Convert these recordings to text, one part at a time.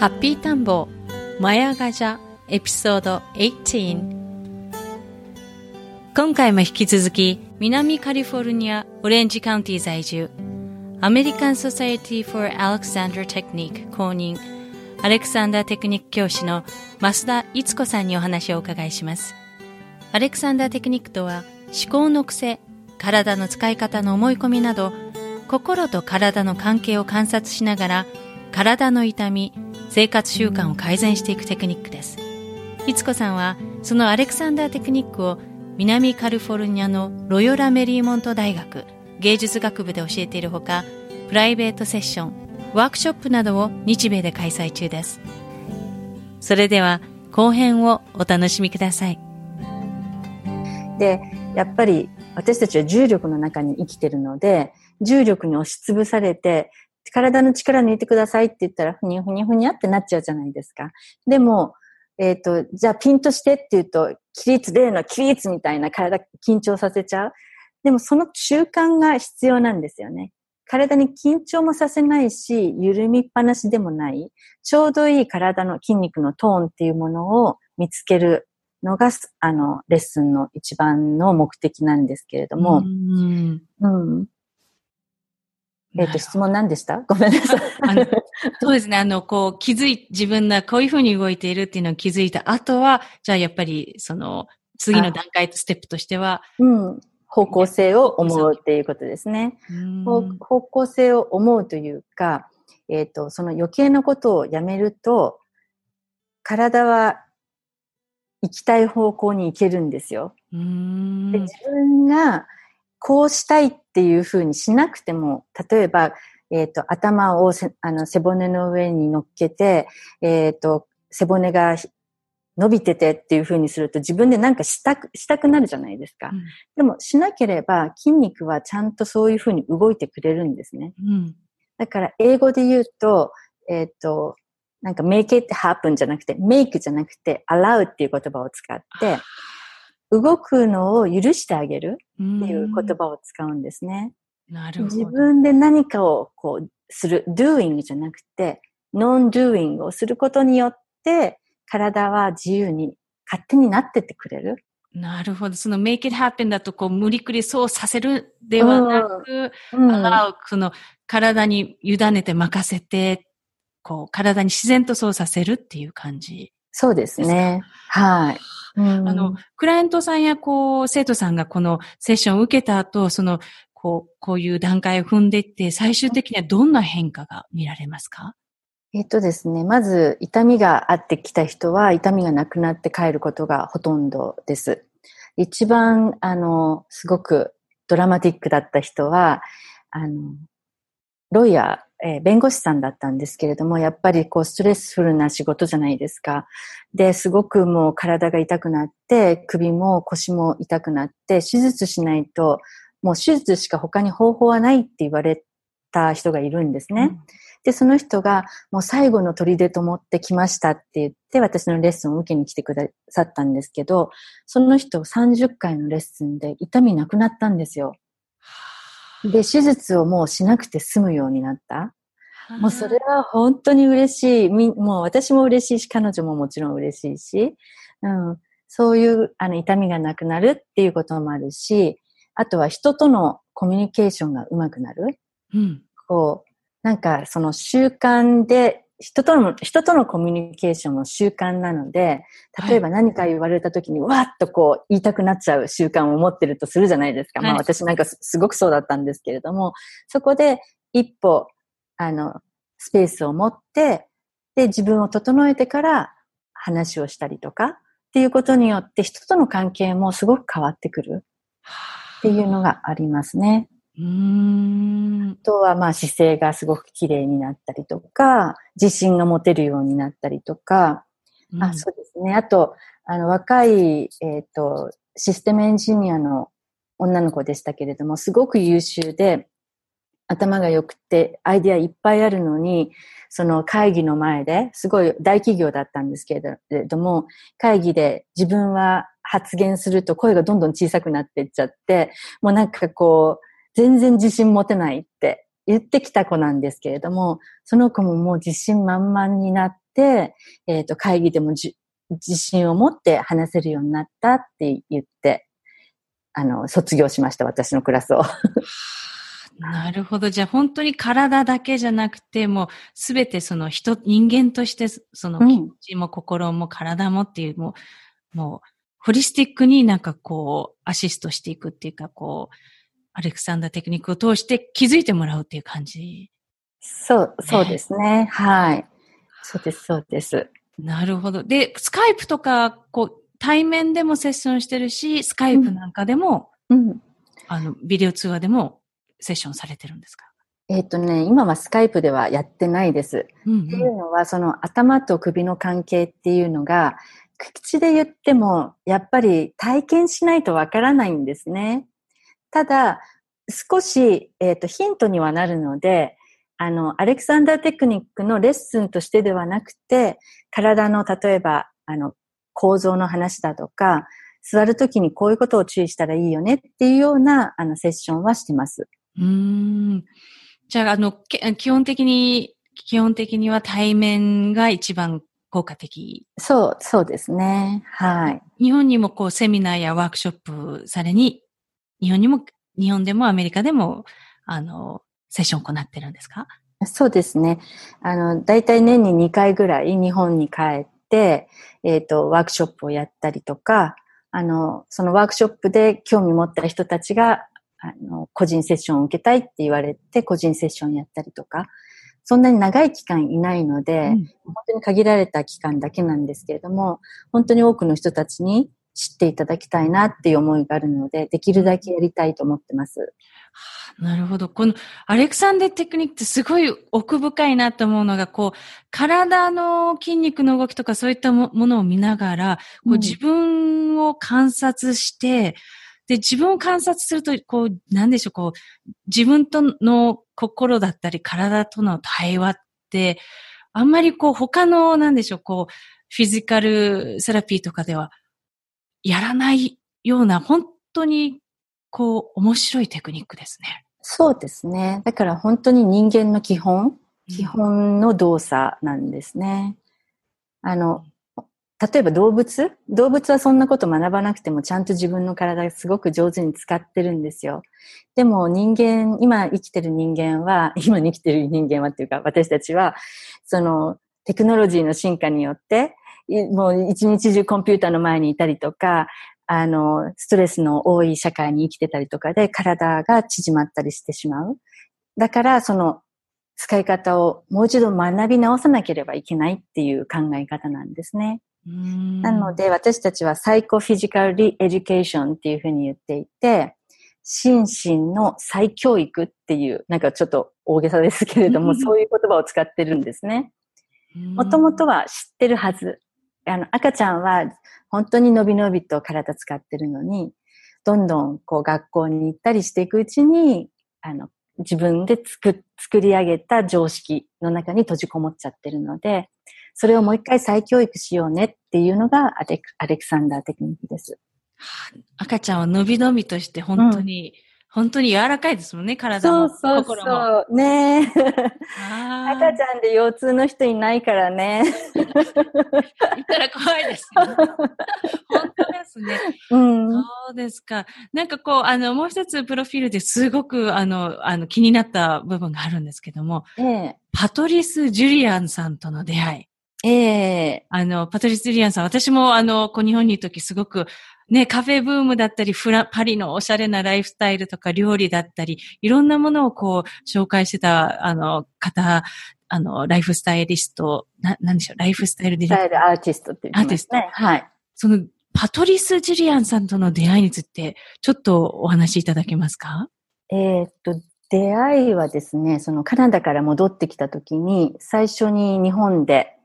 ハッピータンボマヤガジャエピソード18今回も引き続き南カリフォルニアオレンジカウンティ在住。アメリカン・ソサエティ・フォー・アレクサンダー・テクニック公認。アレクサンダーテクニック教師の増田逸子さんにお話をお伺いします。アレクサンダーテクニックとは思考の癖体の使い方の思い込みなど心と体の関係を観察しながら体の痛み生活習慣を改善していくテクニックです。いつこさんは、そのアレクサンダーテクニックを南カリフォルニアのロヨラ・メリーモント大学芸術学部で教えているほか、プライベートセッション、ワークショップなどを日米で開催中です。それでは、後編をお楽しみください。で、やっぱり私たちは重力の中に生きてるので、重力に押しつぶされて、体の力抜いてくださいって言ったら、ふにゃふにゃふにゃってなっちゃうじゃないですか。でも、えっ、ー、と、じゃあピンとしてって言うと、起立、例の起立みたいな体緊張させちゃう。でもその習慣が必要なんですよね。体に緊張もさせないし、緩みっぱなしでもない、ちょうどいい体の筋肉のトーンっていうものを見つけるのが、あの、レッスンの一番の目的なんですけれども、うん、うん、えっ、ー、と、質問何でした？ごめんなさい。そうですね。あの、こう、気づい、自分がこういうふうに動いているっていうのを気づいた後は、じゃあやっぱり、その、次の段階、ステップとしては、うん。方向性を思うっていうことですね。方向性を思うというか、えっ、ー、と、その余計なことをやめると、体は行きたい方向に行けるんですよ。で自分がこうしたいっていうふうにしなくても、例えば、えっ、ー、と、頭をあの背骨の上に乗っけて、えっ、ー、と、背骨が伸びててっていうふうにすると自分でなんかしたく、したくなるじゃないですか。うん、でもしなければ筋肉はちゃんとそういうふうに動いてくれるんですね。うん、だから英語で言うと、えっ、ー、と、なんか make it happen じゃなくて make じゃなくて allow っていう言葉を使って、動くのを許してあげるっていう言葉を使うんですね。なるほど。自分で何かをこうする、doing じゃなくて、non-doing をすることによって、体は自由に勝手になってってくれる。なるほど。その make it happen だとこう無理くりそうさせるではなく、うん、allow その体に委ねて任せて、こう体に自然とそうさせるっていう感じ。そうですね。はい。あの、クライアントさんや、こう、生徒さんがこのセッションを受けた後、その、こう、こういう段階を踏んでいって、最終的にはどんな変化が見られますか？えっとですね、まず痛みがあってきた人は痛みがなくなって帰ることがほとんどです。一番、あの、すごくドラマティックだった人は、あの、ロイヤー、えー、弁護士さんだったんですけれども、やっぱりこうストレスフルな仕事じゃないですか。で、すごくもう体が痛くなって、首も腰も痛くなって、手術しないと、もう手術しか他に方法はないって言われた人がいるんですね。うん、で、その人がもう最後の砦と思ってきましたって言って、私のレッスンを受けに来てくださったんですけど、その人30回のレッスンで痛みなくなったんですよ。で、手術をもうしなくて済むようになった。もうそれは本当に嬉しい。もう私も嬉しいし、彼女ももちろん嬉しいし、うん、そういうあの痛みがなくなるっていうこともあるし、あとは人とのコミュニケーションが上手くなる。うん、こう、なんかその習慣で、人との、人とのコミュニケーションも習慣なので、例えば何か言われた時に、わーっとこう言いたくなっちゃう習慣を持ってるとするじゃないですか。まあ私なんかすごくそうだったんですけれども、そこで一歩、あの、スペースを持って、で、自分を整えてから話をしたりとかっていうことによって人との関係もすごく変わってくるっていうのがありますね。うんあとはまあ姿勢がすごく綺麗になったりとか、自信が持てるようになったりとか、うん、あそうですね。あと、あの若い、えっ、ー、と、システムエンジニアの女の子でしたけれども、すごく優秀で、頭が良くて、アイディアいっぱいあるのに、その会議の前で、すごい大企業だったんですけれども、会議で自分は発言すると声がどんどん小さくなっていっちゃって、もうなんかこう、全然自信持てないって言ってきた子なんですけれども、その子ももう自信満々になって、えっ、ー、と、会議でも自信を持って話せるようになったって言って、あの、卒業しました、私のクラスを。なるほど。じゃあ本当に体だけじゃなくて、もうすべてその人、人間として、その気持ちも心も体もっていう、もう、もう、ホリスティックになんかこう、アシストしていくっていうか、こう、アレクサンダーテクニックを通して気づいてもらうっていう感じ。そう、そうですね。はい。そうです、そうです。なるほど。で、スカイプとか、こう、対面でもセッションしてるし、スカイプなんかでも、うん、あの、ビデオ通話でもセッションされてるんですか？えっ、とね、今はスカイプではやってないです。うんうん、っていうのは、その頭と首の関係っていうのが、口で言っても、やっぱり体験しないとわからないんですね。ただ、少し、えっ、ー、と、ヒントにはなるので、あの、アレクサンダーテクニックのレッスンとしてではなくて、体の、例えば、あの、構造の話だとか、座るときにこういうことを注意したらいいよねっていうような、あの、セッションはしてます。うん。じゃあ、あの、基本的に、基本的には対面が一番効果的。そう、そうですね。はい。日本にもこうセミナーやワークショップされに、日本にも、日本でもアメリカでも、あの、セッション行ってるんですか？そうですね。あの、だいたい年に2回ぐらい日本に帰って、えっ、ー、と、ワークショップをやったりとか、あの、そのワークショップで興味持った人たちがあの、個人セッションを受けたいって言われて、個人セッションやったりとか、そんなに長い期間いないので、うん、本当に限られた期間だけなんですけれども、本当に多くの人たちに知っていただきたいなっていう思いがあるので、できるだけやりたいと思ってます。なるほど。このアレクサンデーテクニックってすごい奥深いなと思うのが、こう、体の筋肉の動きとかそういったものを見ながら、こう自分を観察して、で、自分を観察すると、こう、なんでしょう、こう、自分との心だったり体との対話って、あんまりこう、他の、なんでしょう、こう、フィジカルセラピーとかでは、やらないような、本当に、こう、面白いテクニックですね。そうですね。だから本当に人間の基本、基本の動作なんですね。あの、例えば動物？動物はそんなこと学ばなくてもちゃんと自分の体すごく上手に使ってるんですよ。でも人間、今生きてる人間は、今に生きてる人間はっていうか私たちは、そのテクノロジーの進化によって、もう一日中コンピューターの前にいたりとか、あの、ストレスの多い社会に生きてたりとかで体が縮まったりしてしまう。だから、その使い方をもう一度学び直さなければいけないっていう考え方なんですね。なので私たちは psychophysical re-education っていうふうに言っていて、心身の再教育っていう、なんかちょっと大げさですけれども、そういう言葉を使ってるんですね。もともとは知ってるはず。あの、赤ちゃんは本当にのびのびと体使ってるのに、どんどんこう学校に行ったりしていくうちに、あの、自分で作作り上げた常識の中に閉じこもっちゃってるので、それをもう一回再教育しようねっていうのがアレクアレクサンダーテクニックです。赤ちゃんは伸び伸びとして本当に、うん、本当に柔らかいですもんね、体も。そうそうそう。ね赤ちゃんで腰痛の人いないからね。言ったら怖いですよ、ね。本当ですね。うん。そそうですか。なんかこう、あの、もう一つプロフィールですごく、あの、あの、気になった部分があるんですけども、ええ、パトリス・ジュリアンさんとの出会い。ええあの、パトリス・ジュリアンさん、私もあの、こう日本にいるときすごく、ね、カフェブームだったり、フラ、パリのおしゃれなライフスタイルとか料理だったり、いろんなものをこう、紹介してた、あの、方、あの、ライフスタイリスト、な、なんでしょう、ライフスタイルディレクター。スタイルアーティストっていう、ね、アーティスト。はい。その、パトリス・ジュリアンさんとの出会いについて、ちょっとお話しいただけますか？えー、っと、出会いはですね、そのカナダから戻ってきた時に、最初に日本で、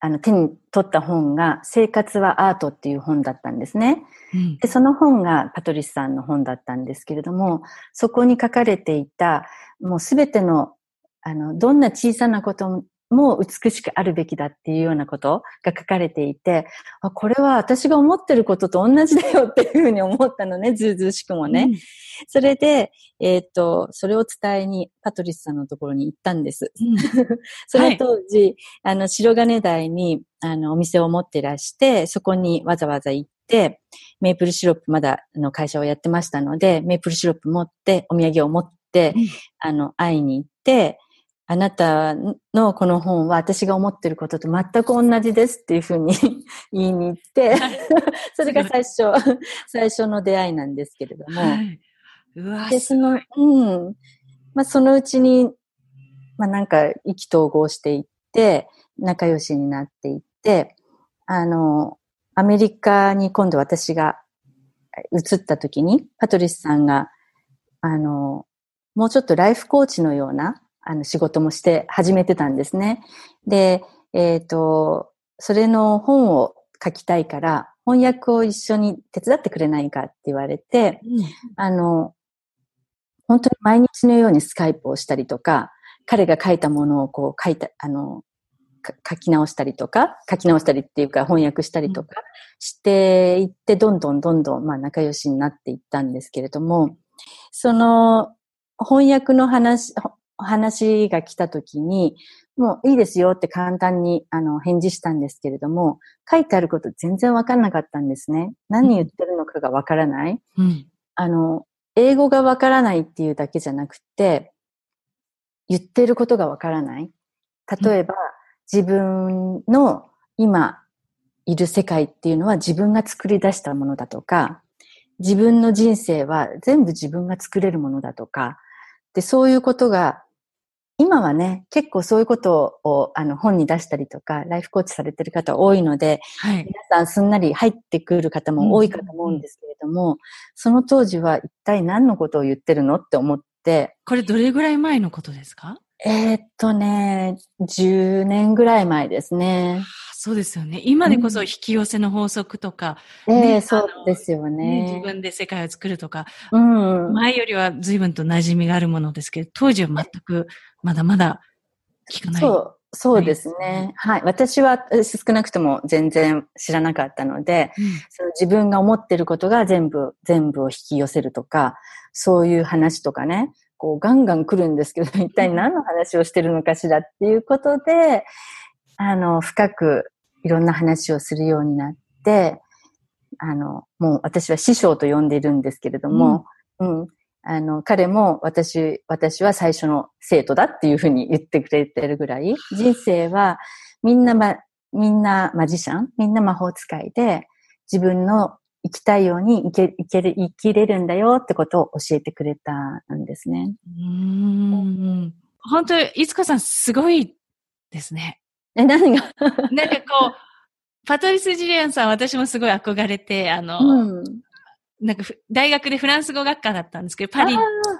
あの、手に取った本が、生活はアートっていう本だったんですね。うん、で、その本がパトリスさんの本だったんですけれども、そこに書かれていた、もうすべての、あの、どんな小さなことも美しくあるべきだっていうようなことが書かれていて、あこれは私が思ってることと同じだよっていうふうに思ったのね、ずうずうしくもね。うん、それで、えっ、ー、と、それを伝えにパトリスさんのところに行ったんです。うん、その当時、はい、あの、白金台に、あの、お店を持ってらして、そこにわざわざ行って、メープルシロップまだの会社をやってましたので、メープルシロップ持って、お土産を持って、うん、あの、会いに行って、あなたのこの本は私が思ってることと全く同じですっていうふうに 言いに行って、それが最初、最初の出会いなんですけれども。はい、うわで、その、うん。まあ、そのうちに、まあ、なんか意気投合していって、仲良しになっていって、あの、アメリカに今度私が移った時に、パトリスさんが、あの、もうちょっとライフコーチのような、あの、仕事もして始めてたんですね。で、えっ、ー、と、それの本を書きたいから、翻訳を一緒に手伝ってくれないかって言われて、うん、あの、本当に毎日のようにスカイプをしたりとか、彼が書いたものをこう書いた、あの、書き直したりとか、書き直したりっていうか翻訳したりとかしていって、どんどんどんどんまあ仲良しになっていったんですけれども、その翻訳の話、話が来た時に、もういいですよって簡単にあの返事したんですけれども、書いてあること全然わかんなかったんですね。何言ってるのかがわからない。うん、あの、英語がわからないっていうだけじゃなくて、言ってることがわからない。例えば、うん、自分の今いる世界っていうのは自分が作り出したものだとか、自分の人生は全部自分が作れるものだとか、で、そういうことが今はね、結構そういうことをあの本に出したりとか、ライフコーチされてる方多いので、はい、皆さんすんなり入ってくる方も多いかと思うんですけれども、うん、その当時は一体何のことを言ってるのって思って。これどれぐらい前のことですか？えー、っとね、10年ぐらい前ですね。そうですよね。今でこそ引き寄せの法則とか、うん、ね、えー、そうですよね、自分で世界を作るとか、うん、前よりは随分と馴染みがあるものですけど、当時は全くまだまだ聞かない。そう、そうですね。はい。私は少なくとも全然知らなかったので、うん、その自分が思ってることが全部、全部を引き寄せるとか、そういう話とかね、こうガンガン来るんですけど、一体何の話をしてるのかしらっていうことで、あの、深くいろんな話をするようになって、あの、もう私は師匠と呼んでいるんですけれども、うん、うん、あの、彼も私、私は最初の生徒だっていうふうに言ってくれてるぐらい、人生はみんなま、みんなマジシャン、みんな魔法使いで、自分の生きたいように生け生ける生きれるんだよってことを教えてくれたんですね。うん。本当、いつかさんすごいですね。え、何が？なんかこう、パトリス・ジュリアンさん私もすごい憧れて、あの、うん、なんか大学でフランス語学科だったんですけど、パリ、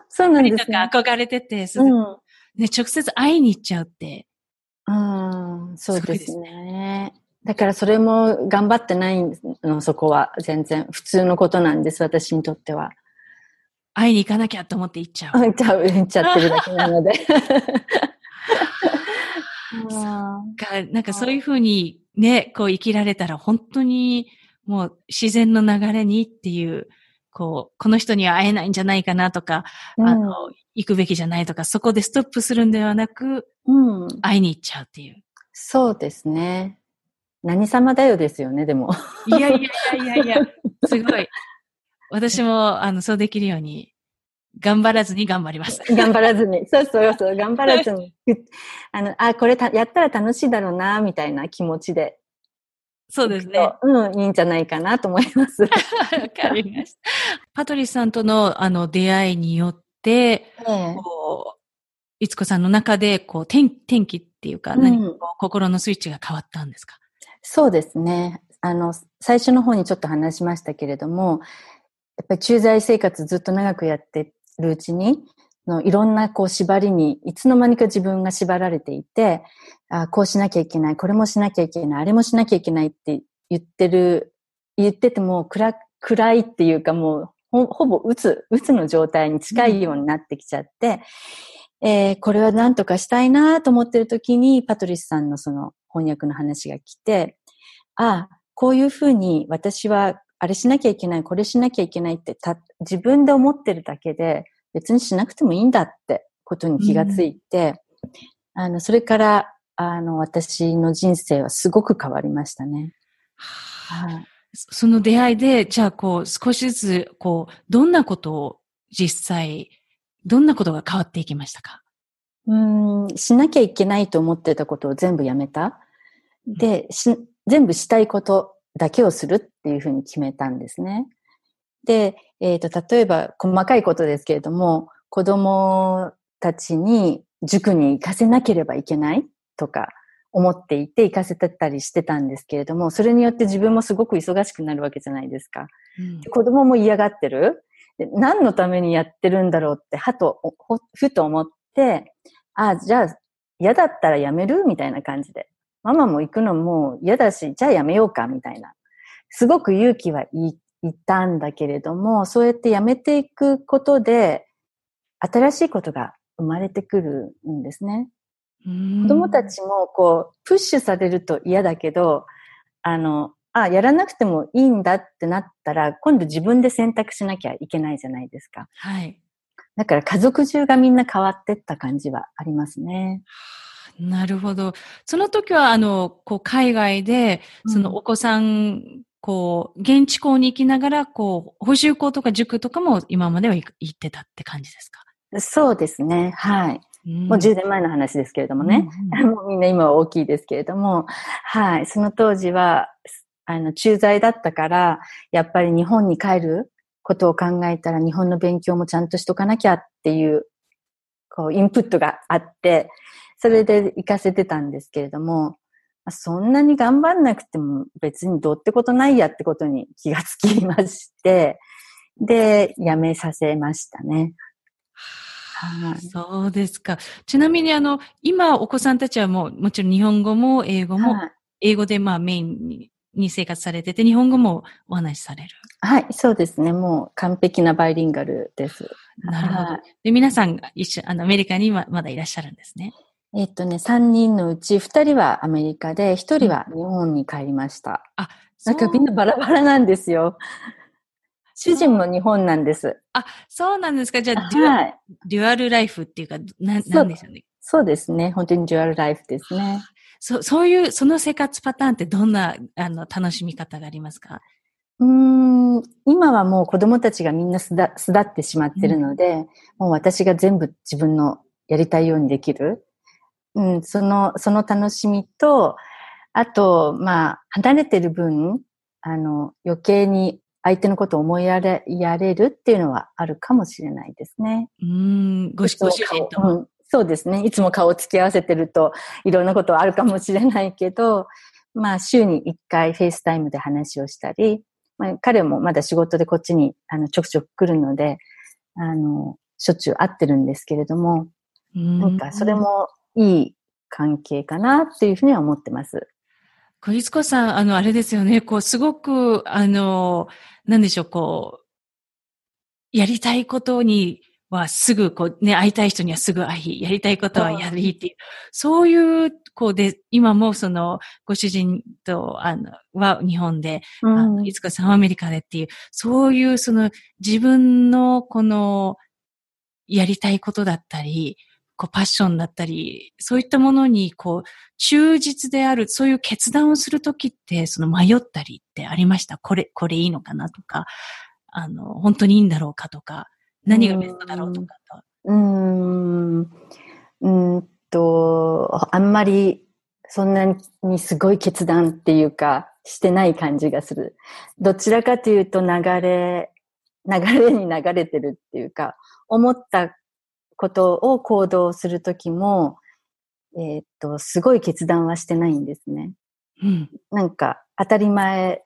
そうなんですね、パリとか憧れてて、うん、ね、直接会いに行っちゃうって。うん、そうですね。だからそれも頑張ってないの、そこは。全然。普通のことなんです、私にとっては。会いに行かなきゃと思って行っちゃう。行っちゃう、行っちゃってるだけなので。か、なんかそういうふうにね、こう生きられたら本当にもう自然の流れにっていう、こう、この人には会えないんじゃないかなとか、うん、あの、行くべきじゃないとか、そこでストップするんではなく、うん、会いに行っちゃうっていう。そうですね。何様だよですよね、でも。いやいやいやいやいや、すごい。私も、あの、そうできるように、頑張らずに頑張ります。頑張らずに。そうそうそう、頑張らずに。あの、あ、これやったら楽しいだろうな、みたいな気持ちで。そうですね。うん、いいんじゃないかなと思います。わかりました。パトリスさんとの、あの、出会いによって、ええ、こう、いつこさんの中で、こう、天天気っていうか、うん、何か心のスイッチが変わったんですか？そうですね。あの、最初の方にちょっと話しましたけれども、やっぱり駐在生活ずっと長くやってるうちに、のいろんなこう縛りにいつの間にか自分が縛られていて、あこうしなきゃいけない、これもしなきゃいけない、あれもしなきゃいけないって言ってる、言ってても暗暗いっていうかもうほほぼうつ、うつの状態に近いようになってきちゃって、うん、えー、これは何とかしたいなと思ってる時にパトリスさんのその翻訳の話が来て、ああ、こういうふうに私はあれしなきゃいけない、これしなきゃいけないってた自分で思ってるだけで別にしなくてもいいんだってことに気がついて、うん、あの、それから、あの、私の人生はすごく変わりましたね。はい。その出会いで、じゃあこう、少しずつ、こう、どんなことを実際、どんなことが変わっていきましたか？うん、しなきゃいけないと思ってたことを全部やめた？で、し、全部したいことだけをするっていうふうに決めたんですね。で、えっ、ー、と、例えば細かいことですけれども、子供たちに塾に行かせなければいけないとか思っていて行かせてたりしてたんですけれども、それによって自分もすごく忙しくなるわけじゃないですか。うん、子供も嫌がってるで。何のためにやってるんだろうって、はと、ふと思って、ああ、じゃあ嫌だったらやめる？みたいな感じで。ママも行くのも嫌だし、じゃあやめようか？みたいな。すごく勇気はいたんだけれども、そうやってやめていくことで、新しいことが生まれてくるんですね。子供たちもこう、プッシュされると嫌だけど、あの、あ、やらなくてもいいんだってなったら、今度自分で選択しなきゃいけないじゃないですか。はい。だから家族中がみんな変わってった感じはありますね。なるほど。その時は、あの、こう、海外で、そのお子さん、こう、現地校に行きながら、こう、補習校とか塾とかも今までは行ってたって感じですか？そうですね。はい。もう10年前の話ですけれどもね。うんうん、もうみんな今は大きいですけれども、はい。その当時は、あの、駐在だったから、やっぱり日本に帰ることを考えたら、日本の勉強もちゃんとしとかなきゃっていう、こう、インプットがあって、それで行かせてたんですけれども、そんなに頑張んなくても別にどうってことないやってことに気がつきまして、で、辞めさせましたね。はい、そうですか。ちなみにあの、今お子さんたちはもうもちろん日本語も英語も、はい、英語でまあメインにに生活されてて、日本語もお話しされる。はい、そうですね。もう完璧なバイリンガルです。なるほど。で、皆さんが一緒、あの、アメリカにままだいらっしゃるんですね。えっとね、3人のうち2人はアメリカで、1人は日本に帰りました。あ、なんかみんなバラバラなんですよ。主人も日本なんです。あ、そうなんですか。じゃあ、デュア,、はい、デュアルライフっていうか、な、なんですよね。そうですね。本当にデュアルライフですね。そそういう、その生活パターンってどんな、あの、楽しみ方がありますか？うん、今はもう子供たちがみんな巣立ってしまってるので、うん、もう私が全部自分のやりたいようにできる。うん、その、その楽しみと、あと、まあ、離れてる分、あの、余計に相手のことを思いやれ、やれるっていうのはあるかもしれないですね。うん、ご主人と、うん。そうですね。いつも顔を付き合わせてると、いろんなことはあるかもしれないけど、まあ、週に一回フェイスタイムで話をしたり、まあ、彼もまだ仕事でこっちに、あの、ちょくちょく来るので、あの、しょっちゅう会ってるんですけれども、んなんか、それもいい関係かなっていうふうには思ってます。小律子さん、あの、あれですよね、こう、すごく、あの、なんでしょう、こう、やりたいことにはすぐ、こう、ね、会いたい人にはすぐ会い、やりたいことはやりっていう、そういう、こうで、今もその、ご主人と、あの、は日本で、うん、あの、いつかさんはアメリカでっていう、そういうその、自分のこの、やりたいことだったり、こう、パッションだったり、そういったものに、こう、忠実である、そういう決断をするときって、その迷ったりってありました？これ、これいいのかなとか、あの、本当にいいんだろうかとか、何がベストだろうとかと。うん、うんと、あんまりそんなにすごい決断っていうか、してない感じがする。どちらかというと流れ、流れに流れてるっていうか、思ったことを行動するときも、えー、っと、すごい決断はしてないんですね。うん、なんか、当たり前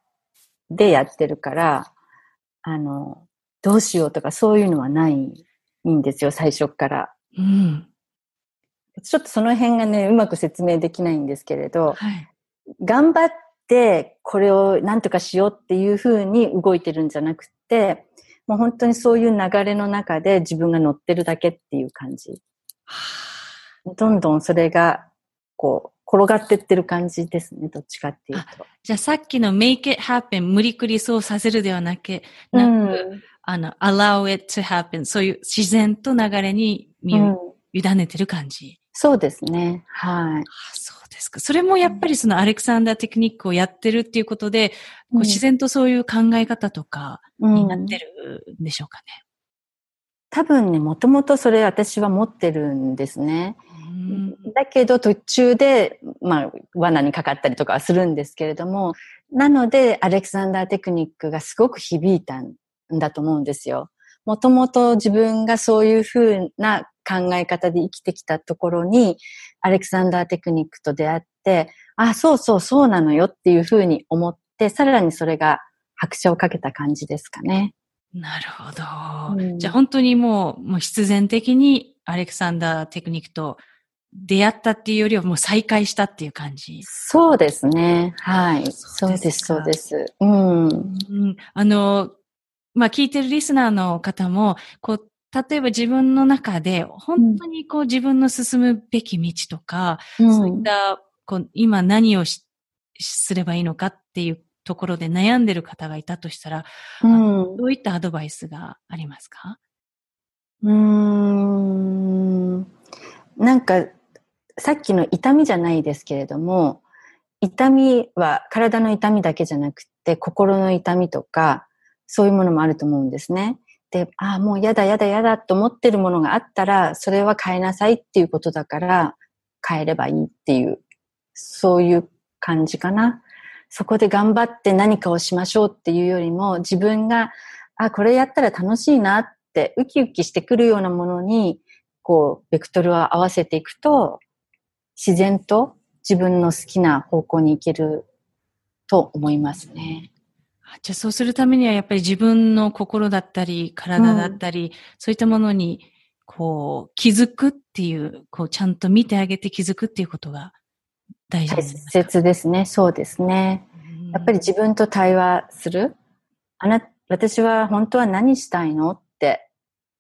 でやってるから、あの、どうしようとかそういうのはないんですよ、最初から。うん、ちょっとその辺がね、うまく説明できないんですけれど、はい、頑張ってこれを何とかしようっていうふうに動いてるんじゃなくて、もう本当にそういう流れの中で自分が乗ってるだけっていう感じ。どんどんそれが、こう、転がってってる感じですね、どっちかっていうと。じゃあさっきの make it happen 無理くりそうさせるではなく、なく、うん、あの、allow it to happen そういう自然と流れに身を委ねてる感じ。うんそうですね。はい。そうですか。それもやっぱりそのアレクサンダーテクニックをやってるっていうことで、うん、こう自然とそういう考え方とかになってるんでしょうかね。うん、多分ね、もともとそれ私は持ってるんですね。だけど途中で、まあ、罠にかかったりとかはするんですけれども、なので、アレクサンダーテクニックがすごく響いたんだと思うんですよ。もともと自分がそういうふうな考え方で生きてきたところに、アレクサンダーテクニックと出会って、あ、そうそうそうなのよっていうふうに思って、さらにそれが拍車をかけた感じですかね。なるほど。うん、じゃあ本当にもう、もう必然的にアレクサンダーテクニックと出会ったっていうよりはもう再会したっていう感じ？そうですね。はい。そうです、そうです。うん。うん、あの、まあ聞いてるリスナーの方も、こう、例えば自分の中で、本当にこう自分の進むべき道とか、うん、そういった、こう、今何をすればいいのかっていうところで悩んでる方がいたとしたら、うん、どういったアドバイスがありますか？うーん。なんか、さっきの痛みじゃないですけれども、痛みは体の痛みだけじゃなくて、心の痛みとか、そういうものもあると思うんですね。で、ああ、もうやだやだやだと思ってるものがあったら、それは変えなさいっていうことだから、変えればいいっていう、そういう感じかな。そこで頑張って何かをしましょうっていうよりも、自分が、あ、これやったら楽しいなって、ウキウキしてくるようなものに、こう、ベクトルを合わせていくと、自然と自分の好きな方向に行けると思いますね。じゃあそうするためにはやっぱり自分の心だったり、体だったり、うん、そういったものに、こう、気づくっていう、こう、ちゃんと見てあげて気づくっていうことが大事です大切ですね。そうですね。やっぱり自分と対話する。あな、私は本当は何したいの？って、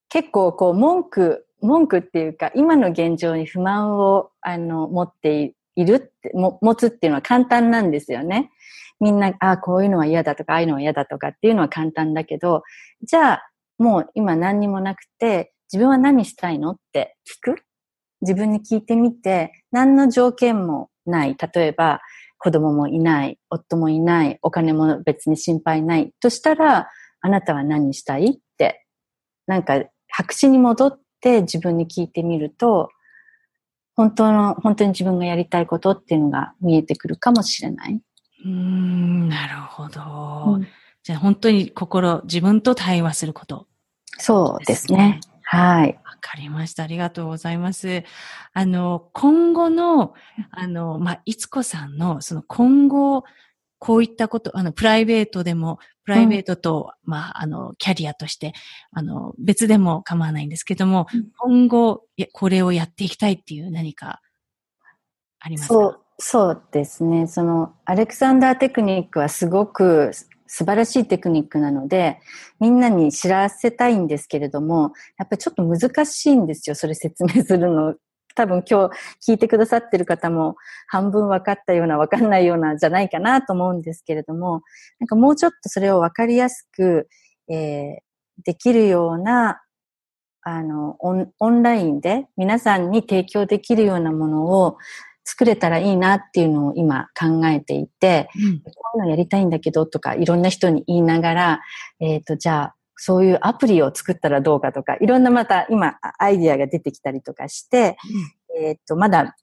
結構こう、文句、文句っていうか、今の現状に不満を、あの、持っているって、も持つっていうのは簡単なんですよね。みんな、ああ、こういうのは嫌だとか、ああいうのは嫌だとかっていうのは簡単だけど、じゃあ、もう今何にもなくて、自分は何したいのって聞く？自分に聞いてみて、何の条件もない。例えば、子供もいない、夫もいない、お金も別に心配ないとしたら、あなたは何したい？って、なんか白紙に戻って自分に聞いてみると、本当の、本当に自分がやりたいことっていうのが見えてくるかもしれない。うん、なるほど。うん、じゃあ本当に心、自分と対話すること、そうですね。はい。わかりました。ありがとうございます。あの、今後の、あの、まあ、いつこさんの、その今後、こういったこと、あの、プライベートでも、プライベートと、うん、まあ、あの、キャリアとして、あの、別でも構わないんですけども、うん、今後、これをやっていきたいっていう何か、ありますか？そうそうですね。その、アレクサンダーテクニックはすごく素晴らしいテクニックなので、みんなに知らせたいんですけれども、やっぱりちょっと難しいんですよ、それ説明するの。多分今日聞いてくださってる方も半分分かったような分かんないようなじゃないかなと思うんですけれども、なんかもうちょっとそれを分かりやすく、えー、できるような、あのオン、オンラインで皆さんに提供できるようなものを作れたらいいなっていうのを今考えていて、うん、こういうのやりたいんだけどとかいろんな人に言いながら、えっ、ー、と、じゃあそういうアプリを作ったらどうかとか、いろんなまた今アイディアが出てきたりとかして、うん、えっと、まだ、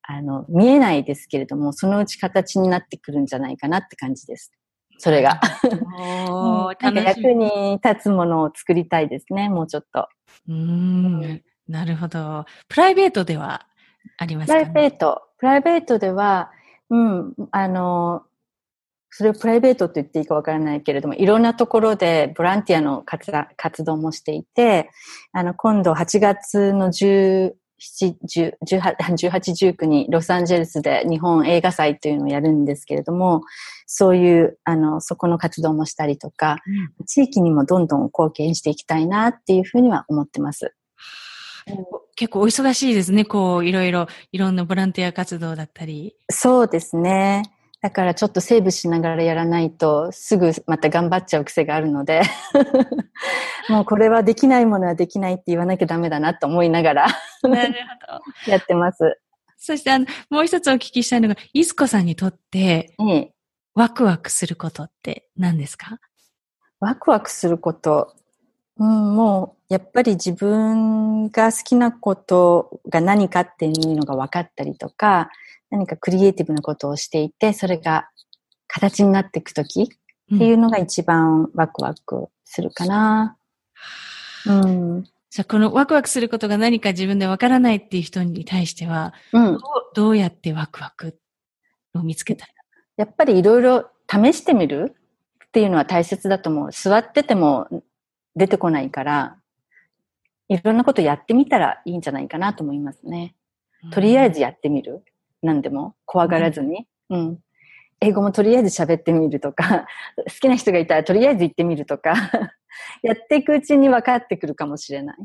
あの、見えないですけれども、そのうち形になってくるんじゃないかなって感じです。それが。おな んか役に立つものを作りたいですね、もうちょっと。うん、なるほど。プライベートではありますか、ね、プライベート。プライベートでは、うん、あの、それをプライベートと言っていいかわからないけれども、いろんなところでボランティアの活動もしていて、あの、今度8月の17、18、19 にロサンゼルスで日本映画祭というのをやるんですけれども、そういう、あの、そこの活動もしたりとか、うん、地域にもどんどん貢献していきたいなっていうふうには思ってます。結構お忙しいですね。こう、いろいろ、いろんなボランティア活動だったり。そうですね。だからちょっとセーブしながらやらないとすぐまた頑張っちゃう癖があるので もうこれはできないものはできないって言わなきゃダメだなと思いながらなるほど。やってます。そしてあの、もう一つお聞きしたいのが、いつこさんにとって、ワクワクすることって何ですか？ワクワクすること。うん、もう、やっぱり自分が好きなことが何かっていうのが分かったりとか、何かクリエイティブなことをしていて、それが形になっていくときっていうのが一番ワクワクするかな。うん。じゃあ、このワクワクすることが何か自分でわからないっていう人に対しては、うん、どうどうやってワクワクを見つけたら？やっぱりいろいろ試してみるっていうのは大切だと思う。座ってても出てこないから、いろんなことやってみたらいいんじゃないかなと思いますね。とりあえずやってみる。何でも怖がらずに。うん。英語もとりあえず喋ってみるとか、好きな人がいたらとりあえず行ってみるとか、やっていくうちに分かってくるかもしれない。う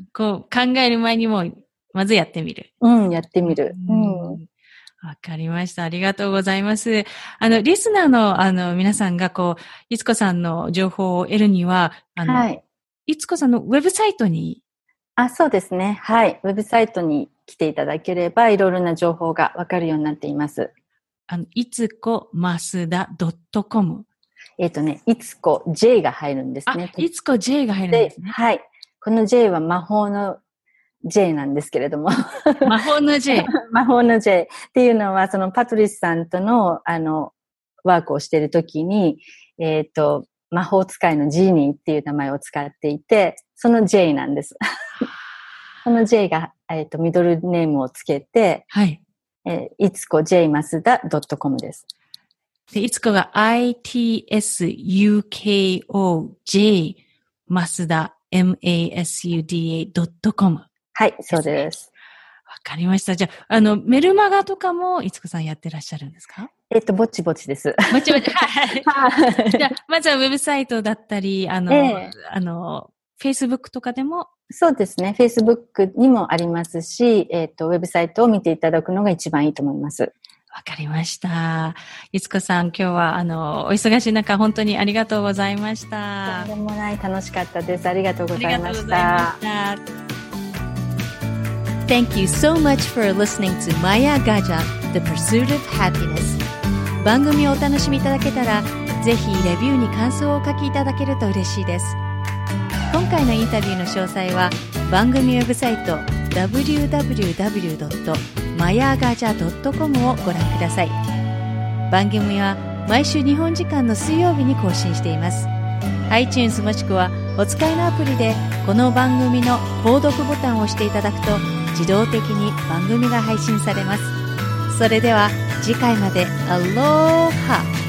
ん、こう考える前にも、まずやってみる。うん、やってみる。うん。わかりました。ありがとうございます。あの、リスナーの、あの、皆さんが、こう、いつこさんの情報を得るには、あの、はい。いつこさんのウェブサイトにあ、そうですね。はい。ウェブサイトに来ていただければ、いろいろな情報がわかるようになっています。あの、いつこますだ .com。えっ、ー、とね、いつこ J が入るんですね。いつこ J が入るんですね。はい。この J は魔法の J なんですけれども。魔法の J。魔法の J っていうのは、そのパトリスさんとの、あの、ワークをしているときに、えっ、ー、と、魔法使いのジーニーっていう名前を使っていて、その J なんです。この J が、えっ、ー、と、ミドルネームをつけて、はい。えー、いつこ j マスダ .com です。で、いつこが itsuko.j マスダ masuda.com。はい、そうです。わかりました。じゃあ、あの、メルマガとかも、いつこさんやってらっしゃるんですか？えっ、と、ぼちぼちです。ぼちぼち。はい。じゃあ、まずはウェブサイトだったり、あの、えー、あの、Facebook とかでも？そうですね。Facebook にもありますし、えっ、ー、と、ウェブサイトを見ていただくのが一番いいと思います。わかりました。いつこさん、今日は、あの、お忙しい中、本当にありがとうございました。とんでもない、楽しかったです。ありがとうございました。Thank you so much for listening to Maya Gaja, The Pursuit of Happiness. 番組をお楽しみいただけたら、ぜひレビューに感想をお書きいただけると嬉しいです。今回のインタビューの詳細は番組ウェブサイト www.mayagaja.com をご覧ください。番組は毎週日本時間の水曜日に更新しています。iTunes もしくはお使いのアプリでこの番組の購読ボタンを押していただくと自動的に番組が配信されます。それでは次回までアローハ。